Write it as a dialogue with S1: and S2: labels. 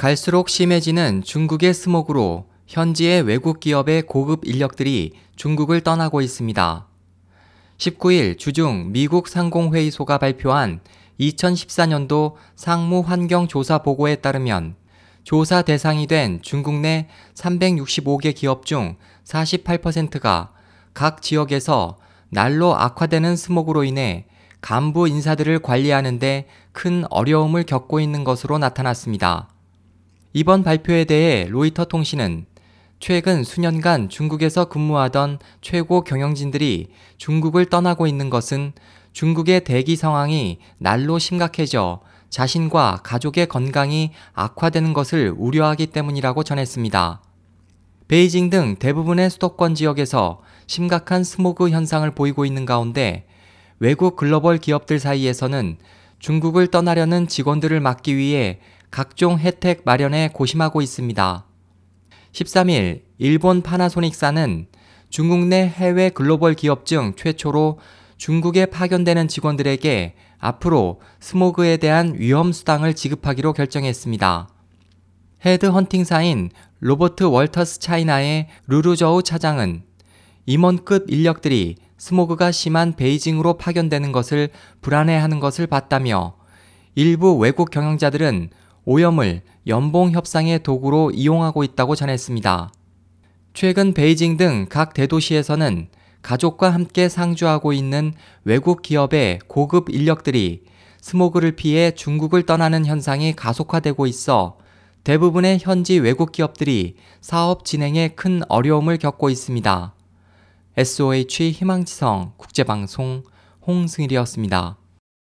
S1: 갈수록 심해지는 중국의 스모그로 현지의 외국 기업의 고급 인력들이 중국을 떠나고 있습니다. 19일 주중 미국 상공회의소가 발표한 2014년도 상무 환경 조사 보고에 따르면 조사 대상이 된 중국 내 365개 기업 중 48%가 각 지역에서 날로 악화되는 스모그로 인해 간부 인사들을 관리하는데 큰 어려움을 겪고 있는 것으로 나타났습니다. 이번 발표에 대해 로이터 통신은 최근 수년간 중국에서 근무하던 최고 경영진들이 중국을 떠나고 있는 것은 중국의 대기 상황이 날로 심각해져 자신과 가족의 건강이 악화되는 것을 우려하기 때문이라고 전했습니다. 베이징 등 대부분의 수도권 지역에서 심각한 스모그 현상을 보이고 있는 가운데 외국 글로벌 기업들 사이에서는 중국을 떠나려는 직원들을 막기 위해 각종 혜택 마련에 고심하고 있습니다. 13일 일본 파나소닉사는 중국 내 해외 글로벌 기업 중 최초로 중국에 파견되는 직원들에게 앞으로 스모그에 대한 위험 수당을 지급하기로 결정했습니다. 헤드 헌팅사인 로버트 월터스 차이나의 루루저우 차장은 임원급 인력들이 스모그가 심한 베이징으로 파견되는 것을 불안해하는 것을 봤다며 일부 외국 경영자들은 오염을 연봉 협상의 도구로 이용하고 있다고 전했습니다. 최근 베이징 등 각 대도시에서는 가족과 함께 상주하고 있는 외국 기업의 고급 인력들이 스모그를 피해 중국을 떠나는 현상이 가속화되고 있어 대부분의 현지 외국 기업들이 사업 진행에 큰 어려움을 겪고 있습니다. SOH 희망지성 국제방송 홍승일이었습니다.